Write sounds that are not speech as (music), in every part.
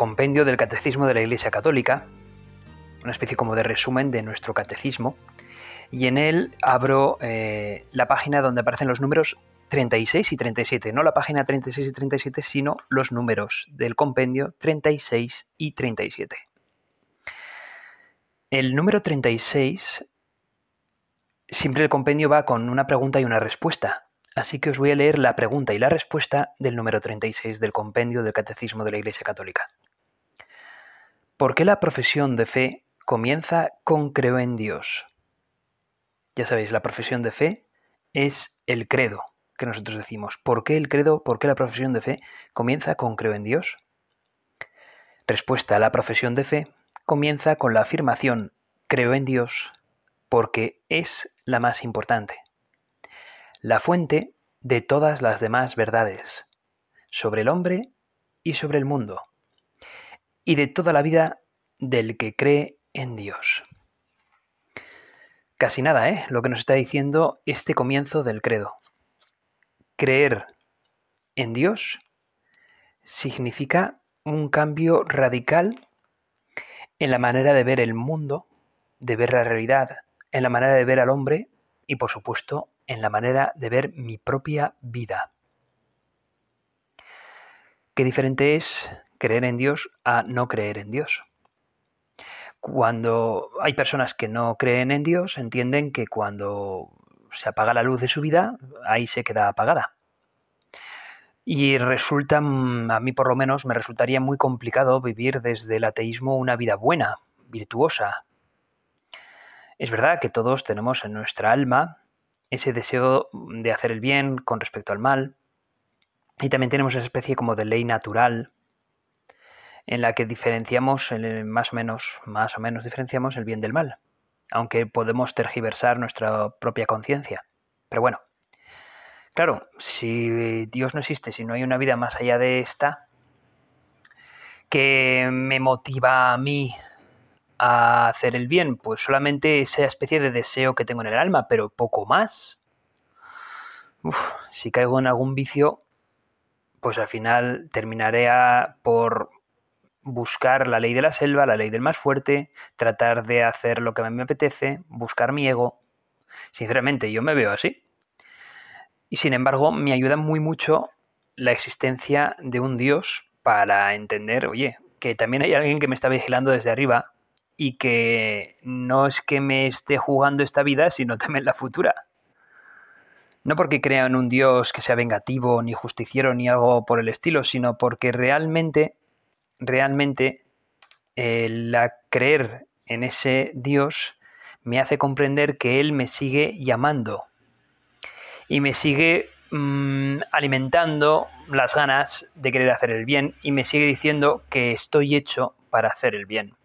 compendio del Catecismo de la Iglesia Católica, una especie como de resumen de nuestro catecismo, y en él abro eh, la página donde aparecen los números 36 y 37, no la página 36 y 37, sino los números del compendio 36 y 37. El número 36, siempre el compendio va con una pregunta y una respuesta, así que os voy a leer la pregunta y la respuesta del número 36 del compendio del Catecismo de la Iglesia Católica. ¿Por qué la profesión de fe comienza con creo en Dios? Ya sabéis, la profesión de fe es el credo que nosotros decimos. ¿Por qué el credo, por qué la profesión de fe comienza con creo en Dios? Respuesta, la profesión de fe comienza con la afirmación creo en Dios porque es la más importante. La fuente de todas las demás verdades sobre el hombre y sobre el mundo y de toda la vida del que cree en Dios. Casi nada, ¿eh? Lo que nos está diciendo este comienzo del credo. Creer en Dios significa un cambio radical en la manera de ver el mundo, de ver la realidad, en la manera de ver al hombre y por supuesto en la manera de ver mi propia vida. Qué diferente es creer en Dios a no creer en Dios. Cuando hay personas que no creen en Dios, entienden que cuando se apaga la luz de su vida, ahí se queda apagada. Y resulta, mm, a mí por lo menos, me resultaría muy complicado vivir desde el ateísmo una vida buena, virtuosa. Es verdad que todos tenemos en nuestra alma ese deseo de hacer el bien con respecto al mal, y también tenemos esa especie como de ley natural en la que diferenciamos más o menos, más o menos diferenciamos el bien del mal, aunque podemos tergiversar nuestra propia conciencia. Pero bueno, claro, si Dios no existe, si no hay una vida más allá de esta, que me motiva a mí a hacer el bien? Pues solamente esa especie de deseo que tengo en el alma, pero poco más. si caigo en algún vicio, pues al final terminaré por buscar la ley de la selva, la ley del más fuerte, tratar de hacer lo que a mí me apetece, buscar mi ego. Sinceramente, yo me veo así. Y sin embargo, me ayuda muy mucho la existencia de un Dios para entender, oye, que también hay alguien que me está vigilando desde arriba y que no es que me esté jugando esta vida, sino también la futura. No porque crea en un Dios que sea vengativo, ni justiciero, ni algo por el estilo, sino porque realmente realmente el creer en ese Dios me hace comprender que Él me sigue llamando y me sigue mm, alimentando las ganas de querer hacer el bien y me sigue diciendo que estoy hecho para hacer el bien.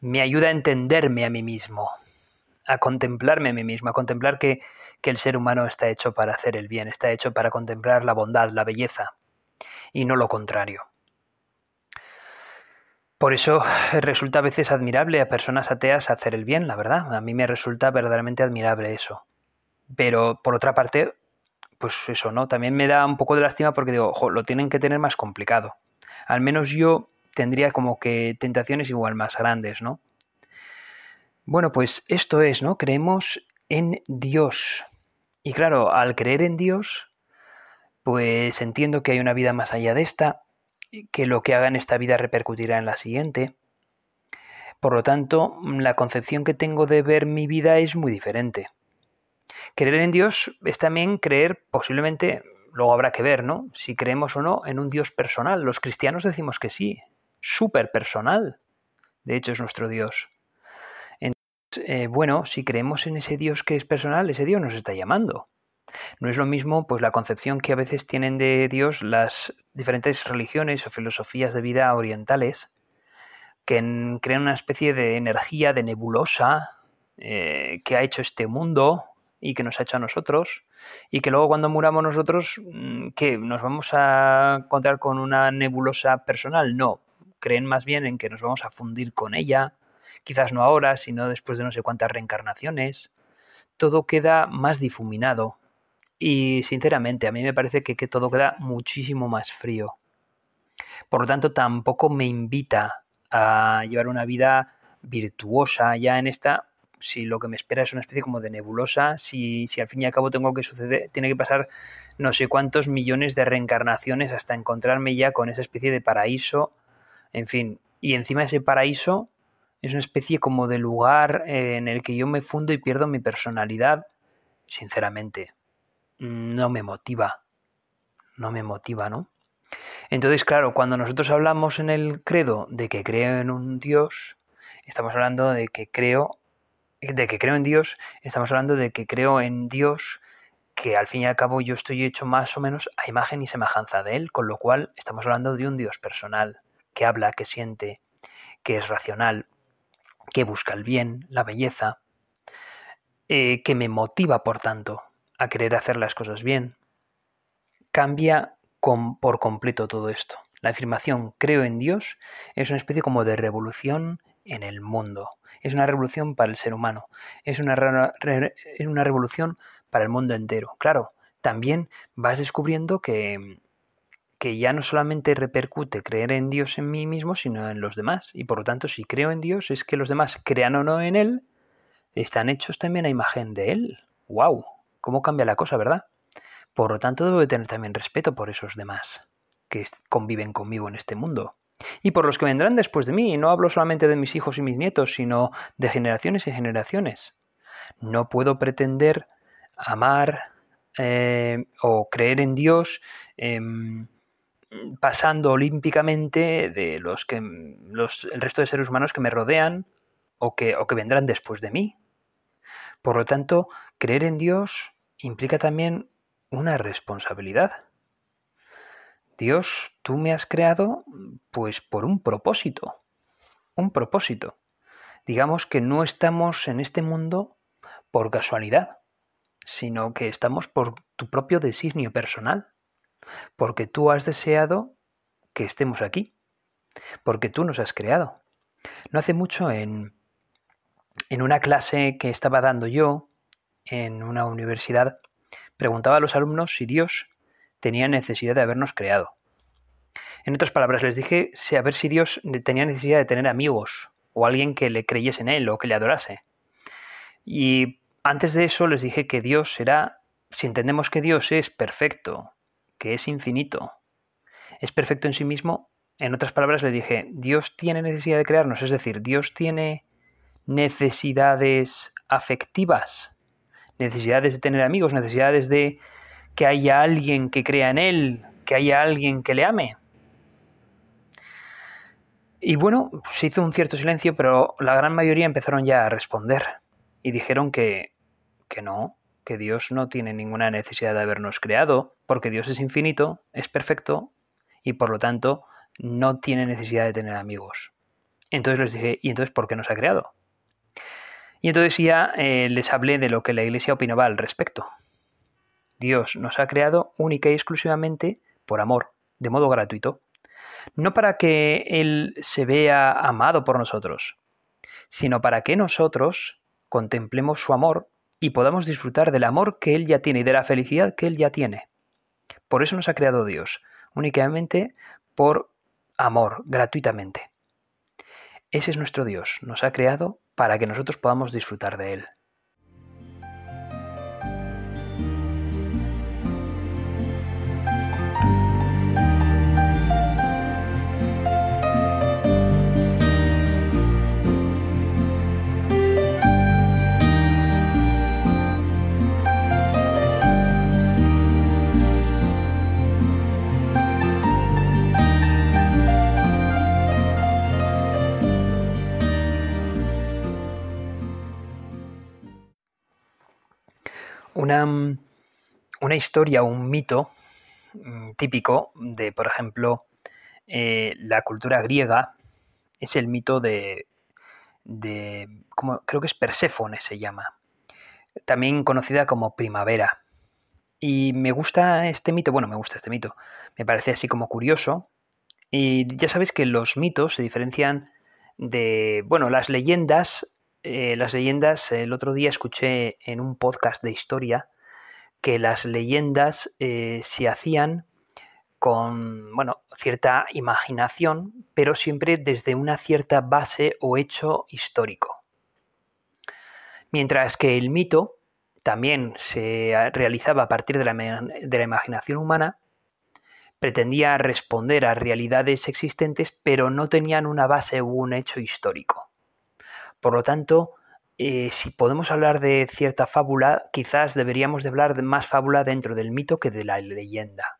Me ayuda a entenderme a mí mismo, a contemplarme a mí mismo, a contemplar que, que el ser humano está hecho para hacer el bien, está hecho para contemplar la bondad, la belleza y no lo contrario. Por eso resulta a veces admirable a personas ateas hacer el bien, la verdad. A mí me resulta verdaderamente admirable eso. Pero por otra parte, pues eso, ¿no? También me da un poco de lástima porque digo, lo tienen que tener más complicado. Al menos yo tendría como que tentaciones igual más grandes, ¿no? Bueno, pues esto es, ¿no? Creemos en Dios. Y claro, al creer en Dios, pues entiendo que hay una vida más allá de esta, que lo que haga en esta vida repercutirá en la siguiente. Por lo tanto, la concepción que tengo de ver mi vida es muy diferente. Creer en Dios es también creer, posiblemente, luego habrá que ver, ¿no? Si creemos o no en un Dios personal. Los cristianos decimos que sí, súper personal. De hecho, es nuestro Dios. Entonces, eh, bueno, si creemos en ese Dios que es personal, ese Dios nos está llamando. No es lo mismo pues la concepción que a veces tienen de Dios las diferentes religiones o filosofías de vida orientales, que crean una especie de energía, de nebulosa eh, que ha hecho este mundo y que nos ha hecho a nosotros y que luego cuando muramos nosotros, mm, ¿qué? ¿Nos vamos a encontrar con una nebulosa personal? No, creen más bien en que nos vamos a fundir con ella, quizás no ahora, sino después de no sé cuántas reencarnaciones. Todo queda más difuminado y sinceramente a mí me parece que, todo queda muchísimo más frío. Por lo tanto, tampoco me invita a llevar una vida virtuosa ya en esta si lo que me espera es una especie como de nebulosa, si, si al fin y al cabo tengo que suceder, tiene que pasar no sé cuántos millones de reencarnaciones hasta encontrarme ya con esa especie de paraíso, en fin, y encima ese paraíso es una especie como de lugar eh, en el que yo me fundo y pierdo mi personalidad, sinceramente, no me motiva, no me motiva, ¿no? Entonces, claro, cuando nosotros hablamos en el credo de que creo en un Dios, estamos hablando de que creo de que creo en Dios, estamos hablando de que creo en Dios que al fin y al cabo yo estoy hecho más o menos a imagen y semejanza de Él, con lo cual estamos hablando de un Dios personal, que habla, que siente, que es racional, que busca el bien, la belleza, eh, que me motiva, por tanto, a querer hacer las cosas bien. Cambia con, por completo todo esto. La afirmación creo en Dios es una especie como de revolución en el mundo. Es una revolución para el ser humano. Es una, una revolución para el mundo entero. Claro, también vas descubriendo que, que ya no solamente repercute creer en Dios en mí mismo, sino en los demás. Y por lo tanto, si creo en Dios, es que los demás, crean o no en Él, están hechos también a imagen de Él. ¡Wow! ¿Cómo cambia la cosa, verdad? Por lo tanto, debo de tener también respeto por esos demás que conviven conmigo en este mundo y por los que vendrán después de mí. Y no hablo solamente de mis hijos y mis nietos, sino de generaciones y generaciones. No puedo pretender amar eh, o creer en Dios em, pasando olímpicamente de los que los, el resto de seres humanos que me rodean o que, o que vendrán después de mí. Por lo tanto, creer en Dios implica también una responsabilidad. Dios, tú me has creado pues por un propósito, un propósito. Digamos que no estamos en este mundo por casualidad, sino que estamos por tu propio designio personal, porque tú has deseado que estemos aquí, porque tú nos has creado. No hace mucho en, en una clase que estaba dando yo en una universidad, preguntaba a los alumnos si Dios tenía necesidad de habernos creado. En otras palabras, les dije a ver si Dios tenía necesidad de tener amigos o alguien que le creyese en él o que le adorase. Y antes de eso les dije que Dios será, si entendemos que Dios es perfecto, que es infinito, es perfecto en sí mismo, en otras palabras le dije, Dios tiene necesidad de crearnos, es decir, Dios tiene necesidades afectivas, necesidades de tener amigos, necesidades de que haya alguien que crea en Él, que haya alguien que le ame. Y bueno, se hizo un cierto silencio, pero la gran mayoría empezaron ya a responder y dijeron que, que no, que Dios no tiene ninguna necesidad de habernos creado, porque Dios es infinito, es perfecto y por lo tanto no tiene necesidad de tener amigos. Entonces les dije, ¿y entonces por qué nos ha creado? Y entonces ya eh, les hablé de lo que la Iglesia opinaba al respecto. Dios nos ha creado única y exclusivamente por amor, de modo gratuito. No para que Él se vea amado por nosotros, sino para que nosotros contemplemos su amor y podamos disfrutar del amor que Él ya tiene y de la felicidad que Él ya tiene. Por eso nos ha creado Dios, únicamente por amor, gratuitamente. Ese es nuestro Dios, nos ha creado para que nosotros podamos disfrutar de Él. Una, una historia, un mito mm, típico de, por ejemplo, eh, la cultura griega es el mito de, de como, creo que es Perséfone se llama, también conocida como primavera. Y me gusta este mito, bueno, me gusta este mito, me parece así como curioso. Y ya sabéis que los mitos se diferencian de, bueno, las leyendas, eh, las leyendas, el otro día escuché en un podcast de historia que las leyendas eh, se hacían con, bueno, cierta imaginación, pero siempre desde una cierta base o hecho histórico. Mientras que el mito también se realizaba a partir de la, de la imaginación humana, pretendía responder a realidades existentes, pero no tenían una base u un hecho histórico. Por lo tanto, eh, si podemos hablar de cierta fábula, quizás deberíamos de hablar de más fábula dentro del mito que de la leyenda.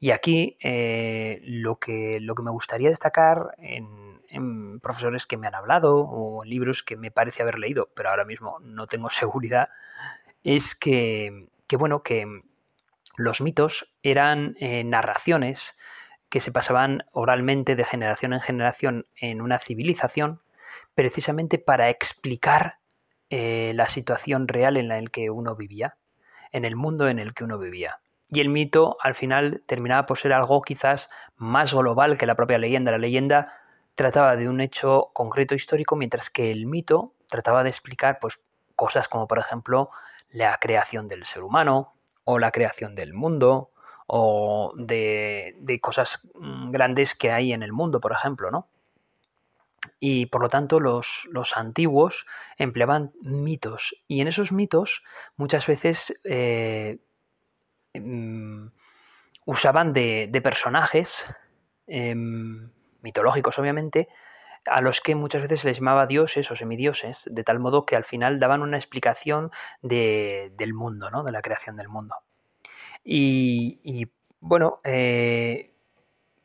Y aquí eh, lo, que, lo que me gustaría destacar en, profesores que me han hablado o libros que me parece haber leído, pero ahora mismo no tengo (laughs) seguridad, es que, que bueno, que los mitos eran eh, narraciones que se pasaban oralmente de generación en generación en una civilización, precisamente para explicar eh, la situación real en la que uno vivía, en el mundo en el que uno vivía. Y el mito al final terminaba por ser algo quizás más global que la propia leyenda. La leyenda trataba de un hecho concreto histórico, mientras que el mito trataba de explicar pues, cosas como por ejemplo la creación del ser humano, o la creación del mundo, o de, cosas mm, grandes que hay en el mundo, por ejemplo, ¿no? Y por lo tanto los, antiguos empleaban mitos. Y en esos mitos muchas veces eh, mm, usaban de, personajes em, mitológicos, obviamente, a los que muchas veces se les llamaba dioses o semidioses, de tal modo que al final daban una explicación del mundo, ¿no? de la creación del mundo. Y, bueno, eh,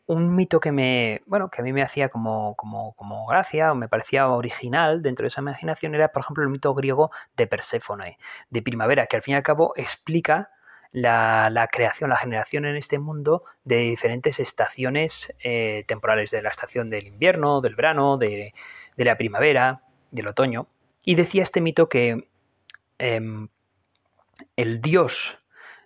un mito que me. Bueno, que a mí me hacía como, como, como, gracia o me parecía original dentro de esa imaginación era, por ejemplo, el mito griego de Perséfone, de primavera, que al fin y al cabo explica la, creación, la generación en este mundo de diferentes estaciones eh, temporales, de la estación del invierno, del verano, de, la primavera, del otoño. Y decía este mito que em, el dios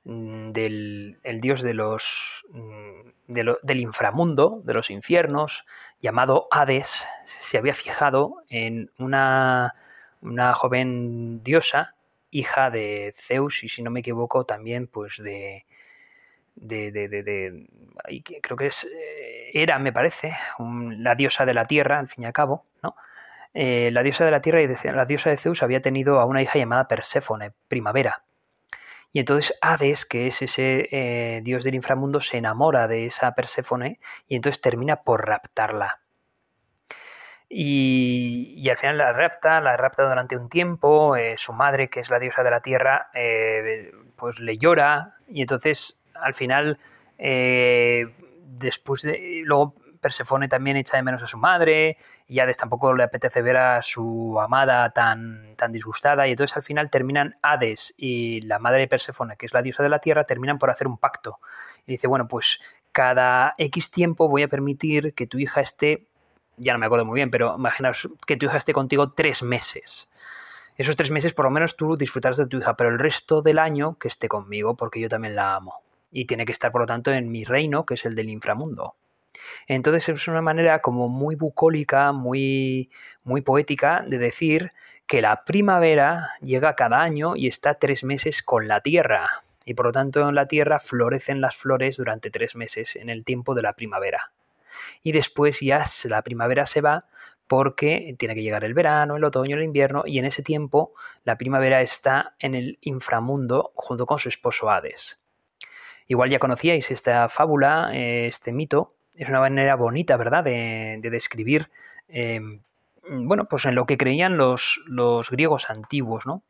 del el dios de los mm, del inframundo, de los infiernos, llamado Hades, se había fijado en una, una joven diosa hija de Zeus y si no me equivoco también pues de, de, de, de, creo que es eh, era me parece la diosa de la tierra al fin y al cabo no eh, la diosa de la tierra y la diosa de Zeus había tenido a una hija llamada Perséfone primavera y entonces Hades, que es ese eh, dios del inframundo, se enamora de esa Perséfone y entonces termina por raptarla. Y, al final la rapta, la rapta durante un tiempo, eh, su madre, que es la diosa de la tierra, eh, pues le llora y entonces al final, después de... Luego Persefone también echa de menos a su madre y Hades tampoco le apetece ver a su amada tan, tan disgustada y entonces al final terminan Hades y la madre de Persefone, que es la diosa de la tierra, terminan por hacer un pacto. Y dice, bueno, pues cada X tiempo voy a permitir que tu hija esté ya no me acuerdo muy bien, pero imaginaos que tu hija esté contigo tres meses. Esos tres meses por lo menos tú disfrutarás de tu hija, pero el resto del año que esté conmigo, porque yo también la amo. Y tiene que estar, por lo tanto, en mi reino, que es el del inframundo. Entonces es una manera como muy bucólica, muy, muy poética de decir que la primavera llega cada año y está tres meses con la tierra. Y por lo tanto en la tierra florecen las flores durante tres meses en el tiempo de la primavera y después ya la primavera se va porque tiene que llegar el verano, el otoño, el invierno y en ese tiempo la primavera está en el inframundo junto con su esposo Hades. Igual ya conocíais esta fábula, este mito, es una manera bonita, ¿verdad?, de, describir, em, bueno, pues en lo que creían los, los griegos antiguos, ¿no?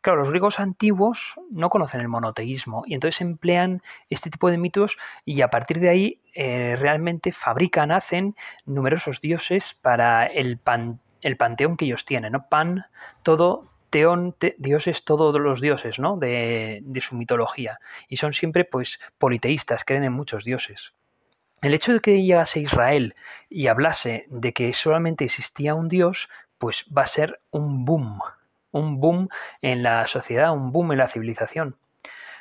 Claro, los griegos antiguos no conocen el monoteísmo y entonces emplean este tipo de mitos y a partir de ahí eh, realmente fabrican, hacen numerosos dioses para el, el panteón que ellos tienen, ¿no? Pan, todo, teón, dioses, todos los dioses, ¿no? De, de, su mitología. Y son siempre, pues, politeístas, creen en muchos dioses. El hecho de que llegase Israel y hablase de que solamente existía un Dios, pues va a ser un boom, un boom en la sociedad, un boom en la civilización.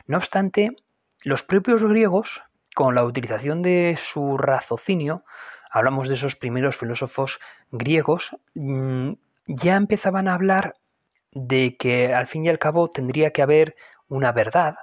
No obstante, los propios griegos, con la utilización de su raciocinio, hablamos de esos primeros filósofos griegos, mm, ya empezaban a hablar de que al fin y al cabo tendría que haber una verdad,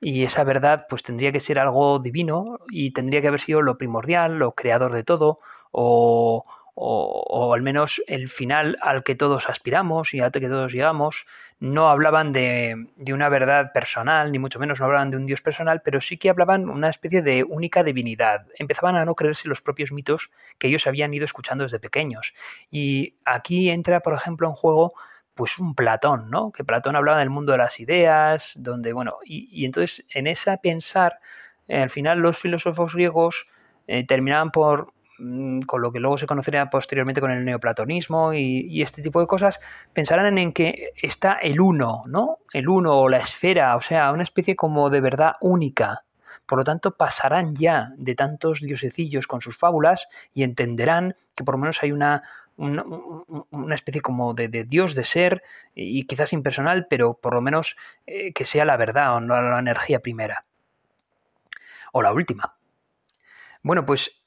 y esa verdad pues tendría que ser algo divino y tendría que haber sido lo primordial, lo creador de todo, o, o, al menos el final al que todos aspiramos y al que todos llegamos, no hablaban de, de, una verdad personal, ni mucho menos no hablaban de un Dios personal, pero sí que hablaban una especie de única divinidad. Empezaban a no creerse los propios mitos que ellos habían ido escuchando desde pequeños. Y aquí entra, por ejemplo, en juego pues un Platón, ¿no? Que Platón hablaba del mundo de las ideas, donde, bueno, y, entonces en esa pensar, al final los filósofos griegos eh, terminaban por Mm, con lo que luego se conocería posteriormente con el neoplatonismo y, este tipo de cosas, pensarán en que está el uno, ¿no? El uno o la esfera, o sea, una especie como de verdad única. Por lo tanto, pasarán ya de tantos diosecillos con sus fábulas y entenderán que por lo menos hay una, una, especie como de, dios de ser y quizás impersonal, pero por lo menos eh, que sea la verdad o no la energía primera. O la última. Bueno, pues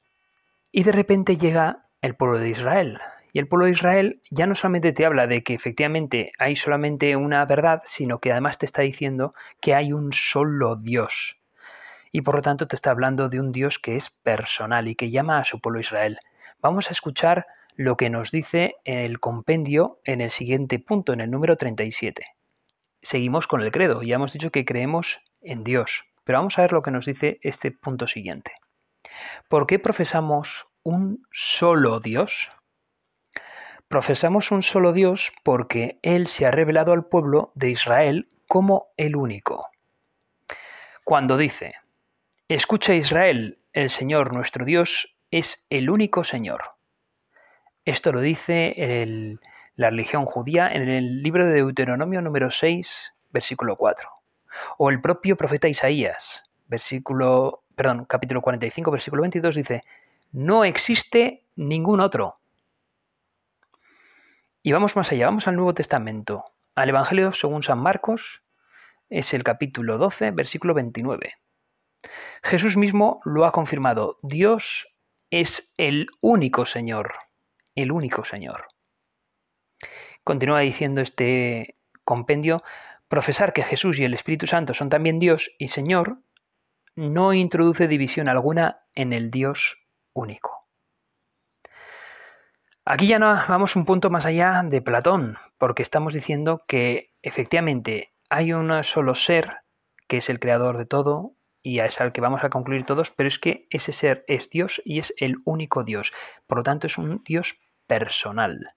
y de repente llega el pueblo de Israel. Y el pueblo de Israel ya no solamente te habla de que efectivamente hay solamente una verdad, sino que además te está diciendo que hay un solo Dios. Y por lo tanto te está hablando de un Dios que es personal y que llama a su pueblo Israel. Vamos a escuchar lo que nos dice el compendio en el siguiente punto, en el número 37. Seguimos con el credo, ya hemos dicho que creemos en Dios, pero vamos a ver lo que nos dice este punto siguiente. ¿Por qué profesamos un solo Dios? Profesamos un solo Dios porque Él se ha revelado al pueblo de Israel como el único. Cuando dice, Escucha Israel, el Señor nuestro Dios es el único Señor. Esto lo dice la religión judía en el libro de Deuteronomio número 6, versículo 4. O el propio profeta Isaías, versículo perdón, capítulo 45, versículo 22 dice, no existe ningún otro. Y vamos más allá, vamos al Nuevo Testamento, al Evangelio según San Marcos, es el capítulo 12, versículo 29. Jesús mismo lo ha confirmado, Dios es el único Señor, el único Señor. Continúa diciendo este compendio, profesar que Jesús y el Espíritu Santo son también Dios y Señor no introduce división alguna en el Dios único. Aquí ya no vamos un punto más allá de Platón, porque estamos diciendo que efectivamente hay un solo ser que es el creador de todo y es al que vamos a concluir todos, pero es que ese ser es Dios y es el único Dios. Por lo tanto, es un Dios personal.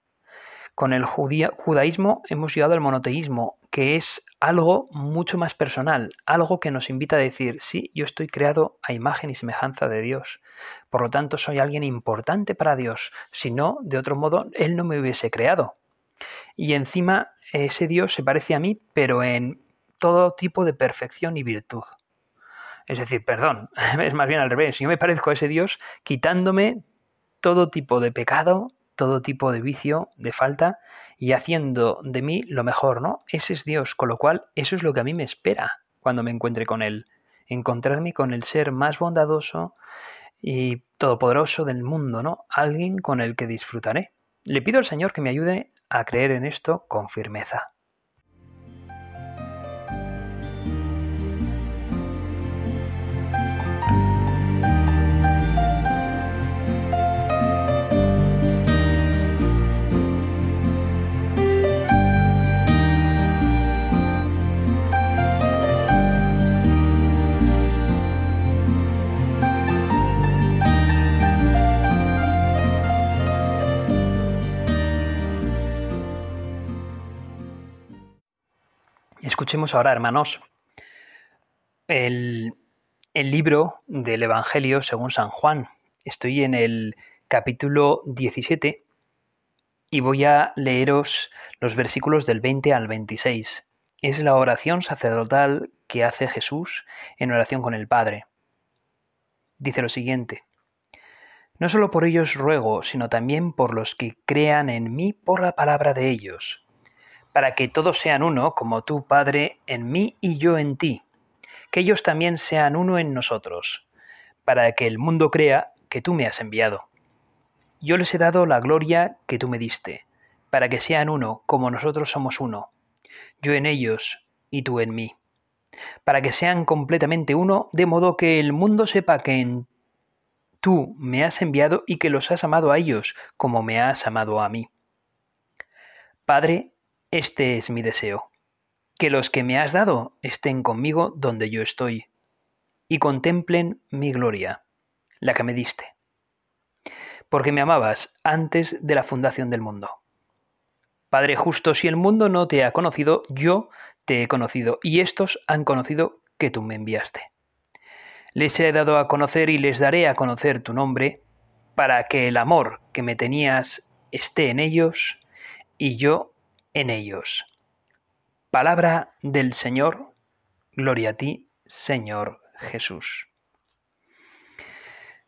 Con el judaísmo hemos llegado al monoteísmo, que es algo mucho más personal, algo que nos invita a decir, sí, yo estoy creado a imagen y semejanza de Dios, por lo tanto soy alguien importante para Dios, si no, de otro modo, Él no me hubiese creado. Y encima ese Dios se parece a mí, pero en todo tipo de perfección y virtud. Es decir, perdón, (laughs) es más bien al revés, yo me parezco a ese Dios quitándome todo tipo de pecado, todo tipo de vicio, de falta, y haciendo de mí lo mejor, ¿no? Ese es Dios, con lo cual eso es lo que a mí me espera cuando me encuentre con Él. Encontrarme con el ser más bondadoso y todopoderoso del mundo, ¿no? Alguien con el que disfrutaré. Le pido al Señor que me ayude a creer en esto con firmeza. Escuchemos ahora, hermanos, el, el libro del Evangelio según San Juan. Estoy en el capítulo 17 y voy a leeros los versículos del 20 al 26. Es la oración sacerdotal que hace Jesús en oración con el Padre. dice lo siguiente. No solo por ellos ruego, sino también por los que crean en mí por la palabra de ellos, para que todos sean uno, como tú, Padre, en mí y yo en ti, que ellos también sean uno en nosotros, para que el mundo crea que tú me has enviado. Yo les he dado la gloria que tú me diste, para que sean uno, como nosotros somos uno, yo en ellos y tú en mí, para que sean completamente uno, de modo que el mundo sepa que en Tú me has enviado y que los has amado a ellos como me has amado a mí. Padre, este es mi deseo, que los que me has dado estén conmigo donde yo estoy, y contemplen mi gloria, la que me diste, porque me amabas antes de la fundación del mundo. Padre justo, si el mundo no te ha conocido, yo te he conocido, y estos han conocido que tú me enviaste les he dado a conocer y les daré a conocer tu nombre, para que el amor que me tenías esté en ellos y yo en ellos. Palabra del Señor, gloria a ti, Señor Jesús.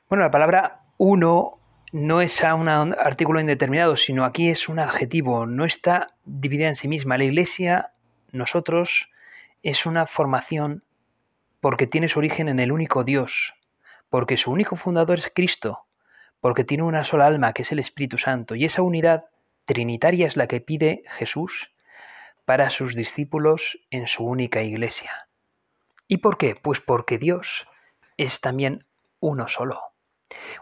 Bueno, la palabra uno no es a un artículo indeterminado, sino aquí es un adjetivo, no está dividida en sí misma. La Iglesia, nosotros, es una formación porque tiene su origen en el único Dios, porque su único fundador es Cristo, porque tiene una sola alma que es el Espíritu Santo, y esa unidad trinitaria es la que pide Jesús para sus discípulos en su única iglesia. ¿Y por qué? Pues porque Dios es también uno solo.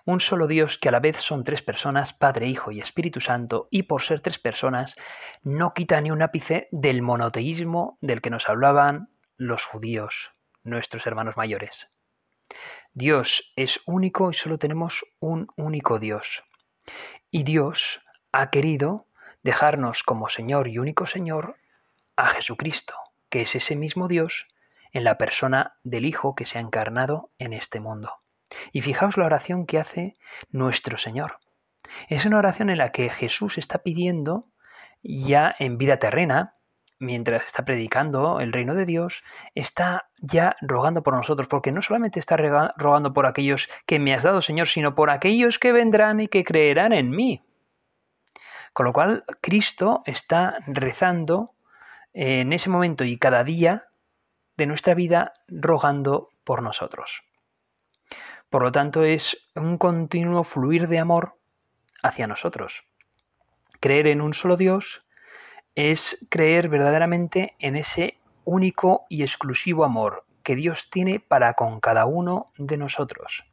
Un solo Dios que a la vez son tres personas, Padre, Hijo y Espíritu Santo, y por ser tres personas, no quita ni un ápice del monoteísmo del que nos hablaban los judíos nuestros hermanos mayores. Dios es único y solo tenemos un único Dios. Y Dios ha querido dejarnos como Señor y único Señor a Jesucristo, que es ese mismo Dios en la persona del Hijo que se ha encarnado en este mundo. Y fijaos la oración que hace nuestro Señor. Es una oración en la que Jesús está pidiendo ya en vida terrena, mientras está predicando el reino de Dios, está ya rogando por nosotros, porque no solamente está rogando por aquellos que me has dado, Señor, sino por aquellos que vendrán y que creerán en mí. Con lo cual, Cristo está rezando en ese momento y cada día de nuestra vida rogando por nosotros. Por lo tanto, es un continuo fluir de amor hacia nosotros. Creer en un solo Dios es creer verdaderamente en ese único y exclusivo amor que Dios tiene para con cada uno de nosotros.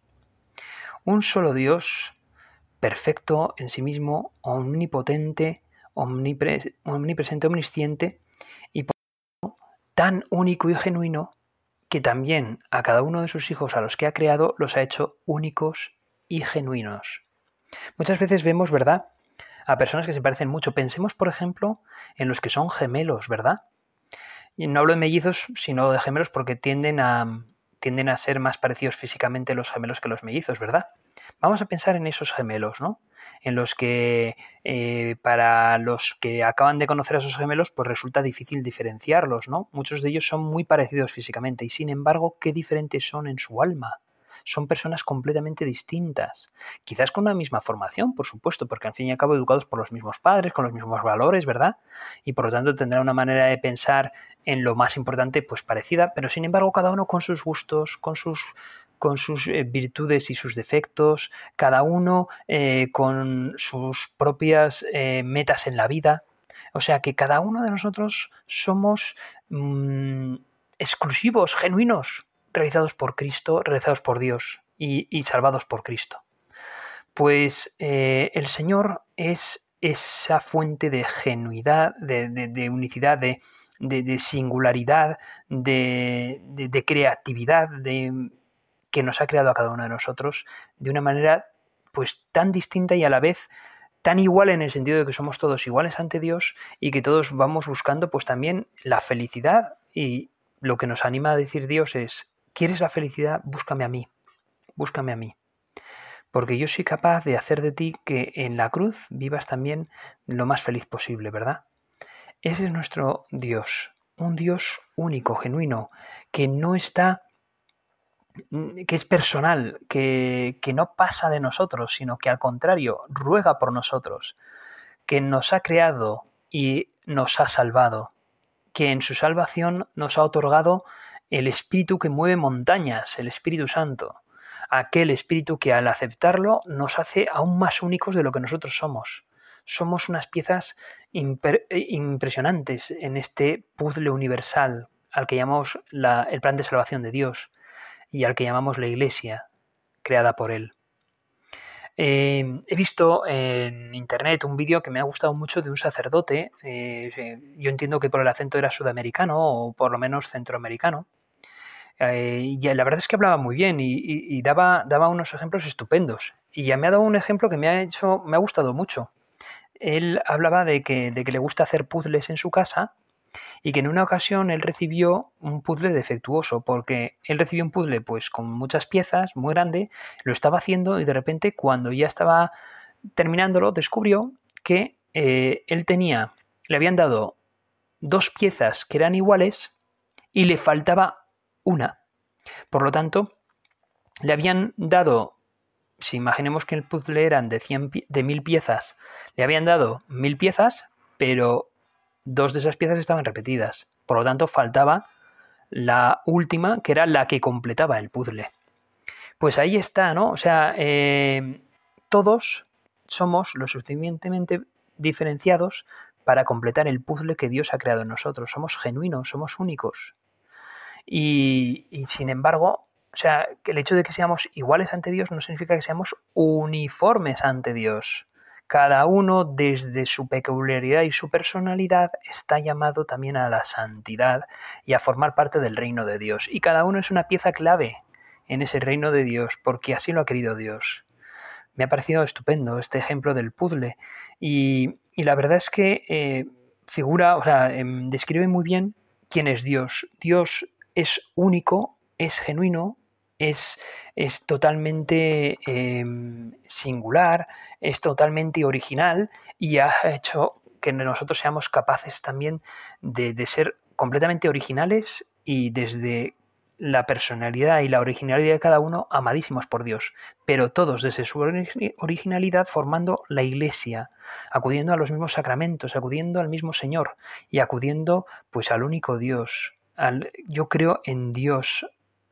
Un solo Dios, perfecto en sí mismo, omnipotente, omnipresente, omnisciente, y tan único y genuino que también a cada uno de sus hijos a los que ha creado los ha hecho únicos y genuinos. Muchas veces vemos, ¿verdad?, a personas que se parecen mucho. Pensemos, por ejemplo, en los que son gemelos, ¿verdad? Y no hablo de mellizos, sino de gemelos porque tienden a, tienden a ser más parecidos físicamente los gemelos que los mellizos, ¿verdad? Vamos a pensar en esos gemelos, ¿no? En los que eh, para los que acaban de conocer a esos gemelos, pues resulta difícil diferenciarlos, ¿no? Muchos de ellos son muy parecidos físicamente y sin embargo, qué diferentes son en su alma son personas completamente distintas. Quizás con una misma formación, por supuesto, porque al fin y al cabo educados por los mismos padres, con los mismos valores, ¿verdad? Y por lo tanto tendrán una manera de pensar en lo más importante, pues parecida, pero sin embargo cada uno con sus gustos, con sus con sus eh, virtudes y sus defectos, cada uno eh, con sus propias eh, metas en la vida. O sea que cada uno de nosotros somos mm, exclusivos, genuinos, realizados por Cristo, realizados por Dios y, salvados por Cristo. Pues eh, el Señor es esa fuente de genuidad, de, unicidad, de, singularidad, de, creatividad, de, que nos ha creado a cada uno de nosotros de una manera pues tan distinta y a la vez tan igual en el sentido de que somos todos iguales ante Dios y que todos vamos buscando pues también la felicidad y lo que nos anima a decir Dios es ¿Quieres la felicidad? Búscame a mí. Búscame a mí. Porque yo soy capaz de hacer de ti que en la cruz vivas también lo más feliz posible, ¿verdad? Ese es nuestro Dios, un Dios único, genuino, que no está que es personal, que, que no pasa de nosotros, sino que al contrario, ruega por nosotros, que nos ha creado y nos ha salvado, que en su salvación nos ha otorgado el Espíritu que mueve montañas, el Espíritu Santo, aquel Espíritu que al aceptarlo nos hace aún más únicos de lo que nosotros somos. Somos unas piezas impresionantes en este puzzle universal al que llamamos el plan de salvación de Dios y al que llamamos la Iglesia, creada por Él. Eh, he visto en internet un vídeo que me ha gustado mucho de un sacerdote, eh, yo entiendo que por el acento era sudamericano o por lo menos centroamericano, eh, y la verdad es que hablaba muy bien y, daba, daba, unos ejemplos estupendos. Y ya me ha dado un ejemplo que me ha hecho, me ha gustado mucho. Él hablaba de que, de que le gusta hacer puzzles en su casa y que en una ocasión él recibió un puzzle defectuoso porque él recibió un puzzle pues con muchas piezas, muy grande, lo estaba haciendo y de repente cuando ya estaba terminándolo descubrió que eh, él tenía, le habían dado dos piezas que eran iguales y le faltaba una. Por lo tanto, le habían dado, si imaginemos que el puzzle eran de, 100, de mil piezas, le habían dado mil piezas, pero dos de esas piezas estaban repetidas. Por lo tanto, faltaba la última, que era la que completaba el puzzle. Pues ahí está, ¿no? O sea, eh, todos somos lo suficientemente diferenciados para completar el puzzle que Dios ha creado en nosotros. Somos genuinos, somos únicos. Y, y, sin embargo, o sea, que el hecho de que seamos iguales ante Dios no significa que seamos uniformes ante Dios. Cada uno, desde su peculiaridad y su personalidad, está llamado también a la santidad y a formar parte del reino de Dios. Y cada uno es una pieza clave en ese reino de Dios, porque así lo ha querido Dios. Me ha parecido estupendo este ejemplo del puzzle. Y, la verdad es que eh, figura, o sea, em, describe muy bien quién es Dios. Dios es único, es genuino, es, es totalmente em, singular, es totalmente original y ha hecho que nosotros seamos capaces también de, de ser completamente originales y desde la personalidad y la originalidad de cada uno amadísimos por Dios, pero todos desde su originalidad formando la iglesia, acudiendo a los mismos sacramentos, acudiendo al mismo Señor y acudiendo pues al único Dios. Yo creo en Dios,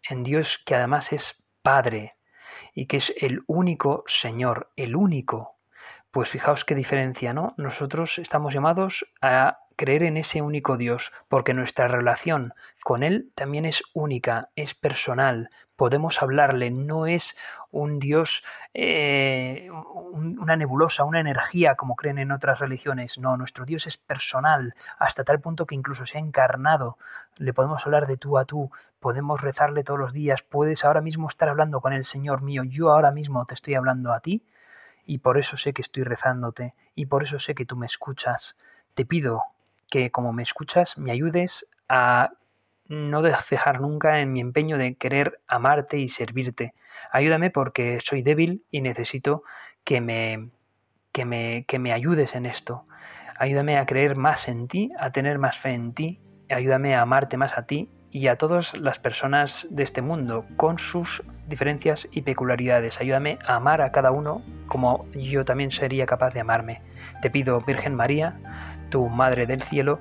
en Dios que además es Padre y que es el único Señor, el único. Pues fijaos qué diferencia, ¿no? Nosotros estamos llamados a creer en ese único Dios, porque nuestra relación con Él también es única, es personal, podemos hablarle, no es un Dios, eh, una nebulosa, una energía como creen en otras religiones, no, nuestro Dios es personal, hasta tal punto que incluso se ha encarnado, le podemos hablar de tú a tú, podemos rezarle todos los días, puedes ahora mismo estar hablando con el Señor mío, yo ahora mismo te estoy hablando a ti, y por eso sé que estoy rezándote, y por eso sé que tú me escuchas. Te pido que como me escuchas me ayudes a no cejar nunca en mi empeño de querer amarte y servirte. Ayúdame porque soy débil y necesito que me, que me, que me ayudes en esto. Ayúdame a creer más en ti, a tener más fe en ti, ayúdame a amarte más a ti y a todas las personas de este mundo con sus diferencias y peculiaridades. Ayúdame a amar a cada uno como yo también sería capaz de amarme. Te pido, Virgen María, tu Madre del Cielo,